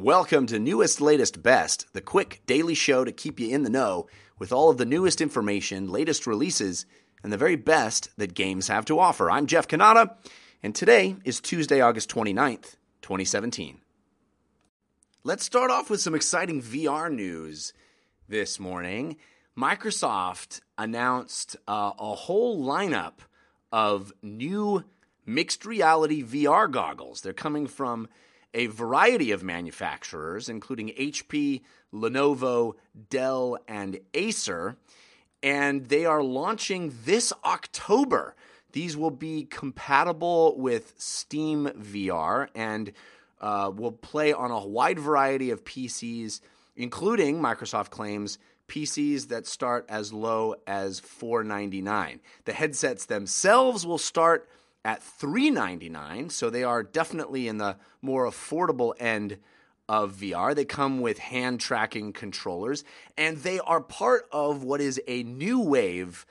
Welcome to Newest, Latest, Best, the quick daily show to keep you in the know with all of the newest information, latest releases, and the very best that games have to offer. I'm Jeff Cannata, and today is Tuesday, August 29th, 2017. Let's start off with some exciting VR news this morning. Microsoft announced uh, a whole lineup of new mixed reality VR goggles. They're coming from a variety of manufacturers, including HP, Lenovo, Dell, and Acer. And they are launching this October. These will be compatible with Steam VR and uh, will play on a wide variety of PCs, including, Microsoft claims, PCs that start as low as 499. The headsets themselves will start at 399, so they are definitely in the more affordable end of VR. They come with hand tracking controllers, and they are part of what is a new wave,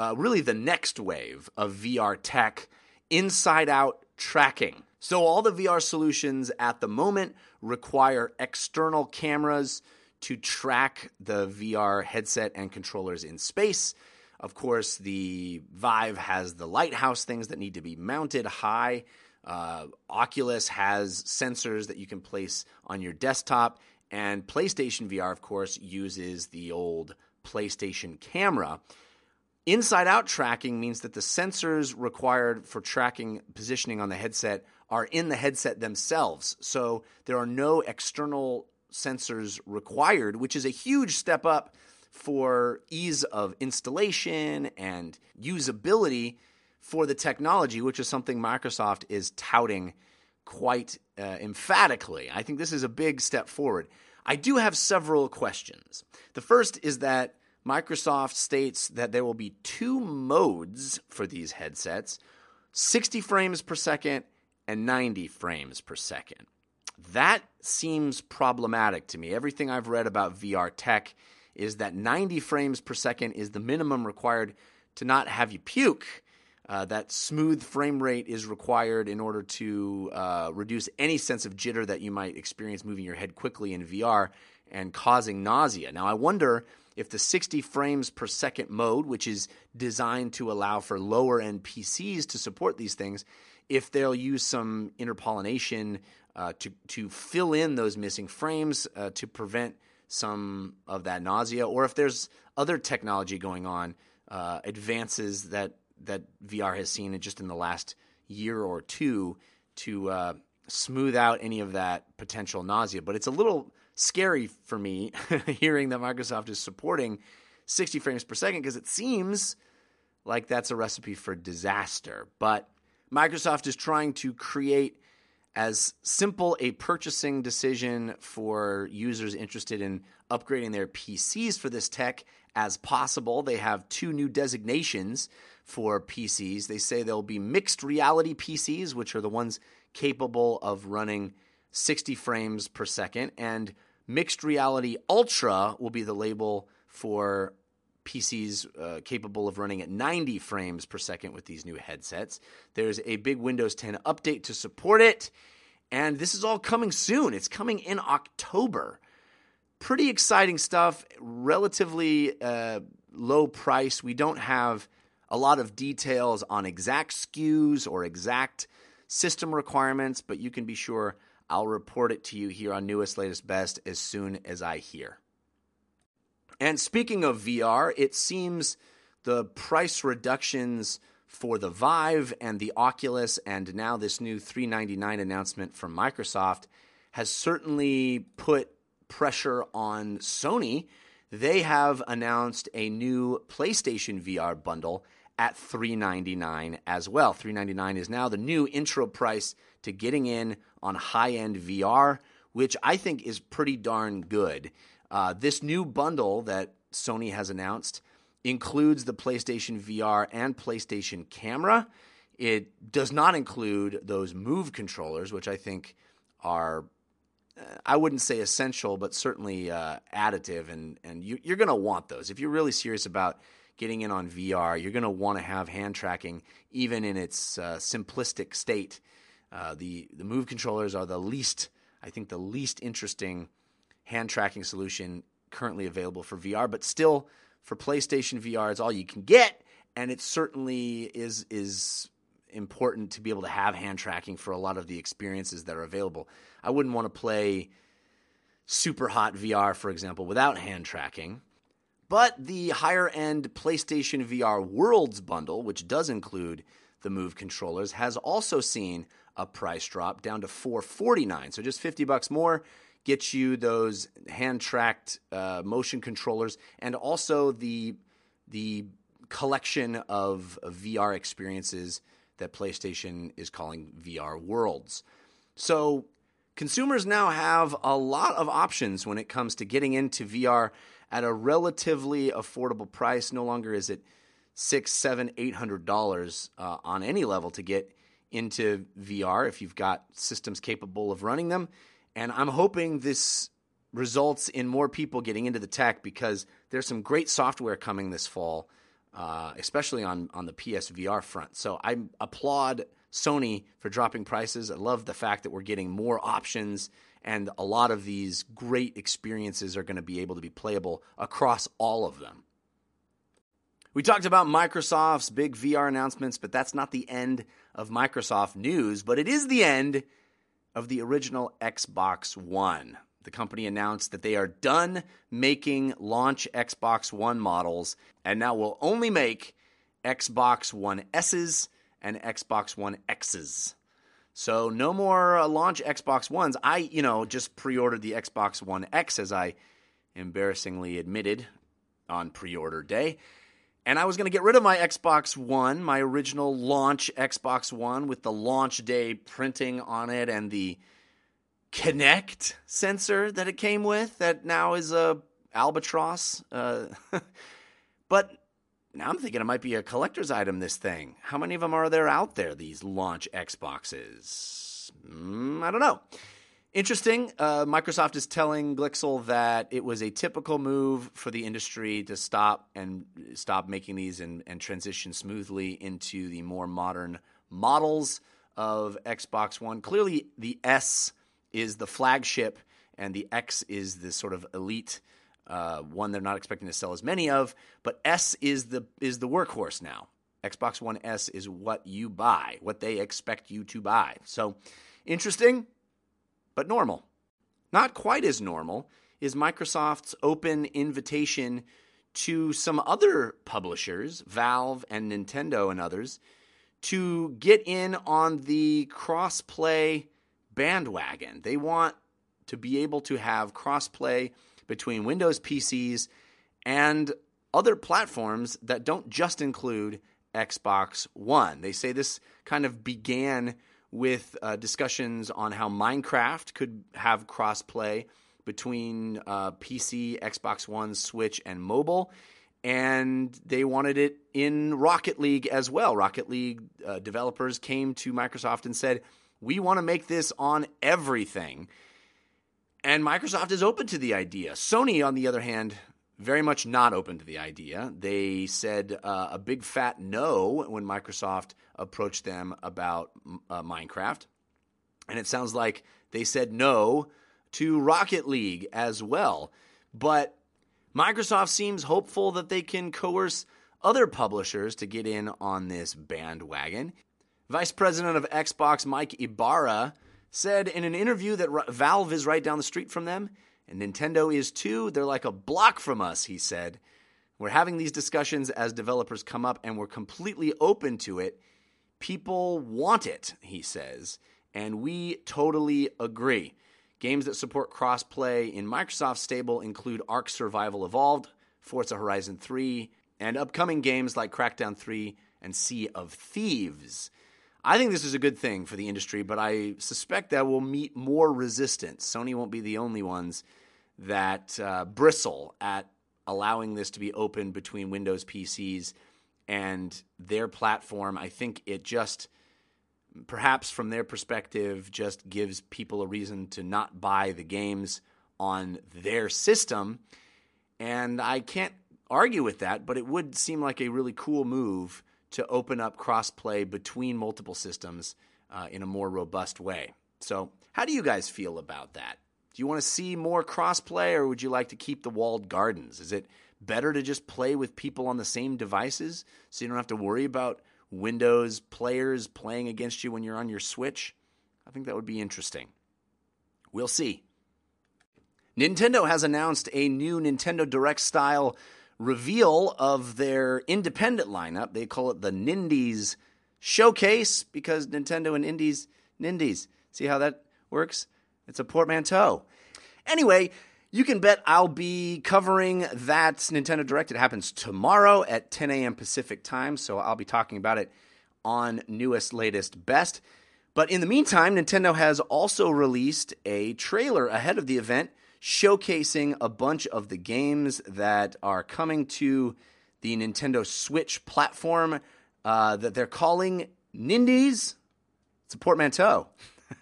uh, really the next wave of VR tech, inside out tracking. So, all the VR solutions at the moment require external cameras to track the VR headset and controllers in space. Of course, the Vive has the lighthouse things that need to be mounted high. Uh, Oculus has sensors that you can place on your desktop. And PlayStation VR, of course, uses the old PlayStation camera. Inside out tracking means that the sensors required for tracking positioning on the headset are in the headset themselves. So there are no external sensors required, which is a huge step up for ease of installation and usability for the technology, which is something Microsoft is touting quite uh, emphatically. I think this is a big step forward. I do have several questions. The first is that Microsoft states that there will be two modes for these headsets 60 frames per second and 90 frames per second. That seems problematic to me. Everything I've read about VR tech is that 90 frames per second is the minimum required to not have you puke. Uh, that smooth frame rate is required in order to uh, reduce any sense of jitter that you might experience moving your head quickly in VR and causing nausea. Now, I wonder if the 60 frames per second mode, which is designed to allow for lower end PCs to support these things, if they'll use some interpolation uh, to, to fill in those missing frames uh, to prevent some of that nausea, or if there's other technology going on, uh, advances that that VR has seen just in the last year or two to uh, smooth out any of that potential nausea. But it's a little scary for me hearing that Microsoft is supporting 60 frames per second because it seems like that's a recipe for disaster. But Microsoft is trying to create as simple a purchasing decision for users interested in upgrading their PCs for this tech as possible. They have two new designations for PCs. They say they'll be mixed reality PCs, which are the ones capable of running 60 frames per second, and mixed reality ultra will be the label for PCs uh, capable of running at 90 frames per second with these new headsets. There's a big Windows 10 update to support it, and this is all coming soon. It's coming in October. Pretty exciting stuff, relatively uh, low price. We don't have a lot of details on exact SKUs or exact system requirements, but you can be sure I'll report it to you here on Newest, Latest, Best as soon as I hear. And speaking of VR, it seems the price reductions for the Vive and the Oculus, and now this new 399 announcement from Microsoft has certainly put pressure on Sony. They have announced a new PlayStation VR bundle at 399 as well. 399 is now the new intro price to getting in on high-end VR, which I think is pretty darn good. Uh, this new bundle that Sony has announced includes the PlayStation VR and PlayStation Camera. It does not include those Move controllers, which I think are, uh, I wouldn't say essential, but certainly uh, additive, and and you, you're going to want those if you're really serious about getting in on VR. You're going to want to have hand tracking, even in its uh, simplistic state. Uh, the the Move controllers are the least I think, the least interesting hand tracking solution currently available for VR, but still for PlayStation VR, it's all you can get, and it certainly is is important to be able to have hand tracking for a lot of the experiences that are available. I wouldn't want to play Superhot VR, for example, without hand tracking. But the higher end PlayStation VR Worlds bundle, which does include the Move controllers, has also seen a price drop down to 449. So just 50 bucks more gets you those hand tracked uh, motion controllers and also the the collection of, of VR experiences that PlayStation is calling VR Worlds. So consumers now have a lot of options when it comes to getting into VR at a relatively affordable price. No longer is it six, seven, eight hundred dollars uh, on any level to get into VR if you've got systems capable of running them. And I'm hoping this results in more people getting into the tech because there's some great software coming this fall uh, especially on on the PSVR front. So I applaud Sony for dropping prices. I love the fact that we're getting more options and a lot of these great experiences are going to be able to be playable across all of them. We talked about Microsoft's big VR announcements, but that's not the end of Microsoft news, but it is the end of the original Xbox One the company announced that they are done making launch Xbox One models and now will only make Xbox One S's and Xbox One X's. So no more uh, launch Xbox Ones. I, you know, just pre-ordered the Xbox One X as I embarrassingly admitted on pre-order day. And I was going to get rid of my Xbox One, my original launch Xbox One with the launch day printing on it and the Kinect sensor that it came with that now is a albatross. Uh, but now I'm thinking it might be a collector's item. This thing. How many of them are there out there? These launch Xboxes. Mm, I don't know. Interesting. Uh, Microsoft is telling Glixel that it was a typical move for the industry to stop and stop making these and, and transition smoothly into the more modern models of Xbox One. Clearly, the S is the flagship, and the X is the sort of elite uh, one they're not expecting to sell as many of. But S is the is the workhorse now. Xbox One S is what you buy, what they expect you to buy. So interesting, but normal. Not quite as normal is Microsoft's open invitation to some other publishers, Valve and Nintendo and others, to get in on the cross-play bandwagon. They want to be able to have crossplay between Windows PCs and other platforms that don't just include Xbox One. They say this kind of began with uh, discussions on how Minecraft could have crossplay between uh, PC, Xbox One, Switch, and mobile. And they wanted it in Rocket League as well. Rocket League uh, developers came to Microsoft and said, we want to make this on everything. And Microsoft is open to the idea. Sony, on the other hand, very much not open to the idea. They said uh, a big fat no when Microsoft approached them about uh, Minecraft. And it sounds like they said no to Rocket League as well. But Microsoft seems hopeful that they can coerce other publishers to get in on this bandwagon. Vice President of Xbox Mike Ybarra said in an interview that Valve is right down the street from them and Nintendo is too. They're like a block from us, he said. We're having these discussions as developers come up and we're completely open to it. People want it, he says, and we totally agree. Games that support crossplay in Microsoft stable include Ark Survival Evolved, Forza Horizon 3, and upcoming games like Crackdown 3 and Sea of Thieves. I think this is a good thing for the industry, but I suspect that will meet more resistance. Sony won't be the only ones that uh, bristle at allowing this to be open between Windows PCs and their platform. I think it just, perhaps from their perspective, just gives people a reason to not buy the games on their system. And I can't argue with that, but it would seem like a really cool move to open up crossplay between multiple systems uh, in a more robust way. So, how do you guys feel about that? Do you want to see more crossplay or would you like to keep the walled gardens? Is it better to just play with people on the same devices so you don't have to worry about Windows players playing against you when you're on your Switch? I think that would be interesting. We'll see. Nintendo has announced a new Nintendo Direct style reveal of their independent lineup. They call it the Nindies Showcase because Nintendo and Indies, Nindies. See how that works? It's a portmanteau. Anyway, you can bet I'll be covering that Nintendo Direct. It happens tomorrow at 10 a.m. Pacific time, so I'll be talking about it on newest, latest, best. But in the meantime, Nintendo has also released a trailer ahead of the event showcasing a bunch of the games that are coming to the Nintendo Switch platform uh, that they're calling Nindies. It's a portmanteau.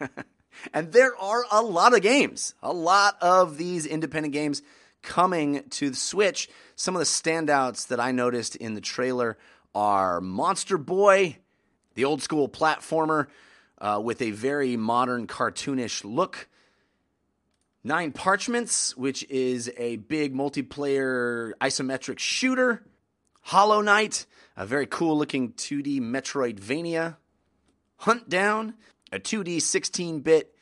And there are a lot of games, a lot of these independent games coming to the Switch. Some of the standouts that I noticed in the trailer are Monster Boy, the old school platformer uh, with a very modern cartoonish look. Nine Parchments, which is a big multiplayer isometric shooter. Hollow Knight, a very cool looking 2D Metroidvania. Huntdown, a 2D 16 bit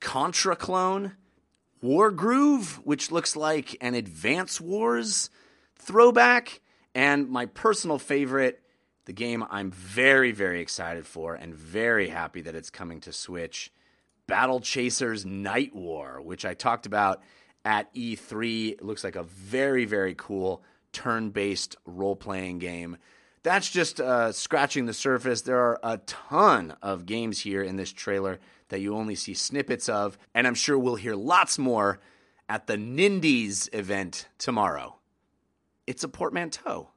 Contra clone, Wargroove, which looks like an Advance Wars throwback, and my personal favorite, the game I'm very, very excited for and very happy that it's coming to Switch Battle Chasers Nightwar, which I talked about at E3. It looks like a very, very cool turn based role playing game that's just uh, scratching the surface. There are a ton of games here in this trailer that you only see snippets of, and I'm sure we'll hear lots more at the Nindies event tomorrow. It's a portmanteau.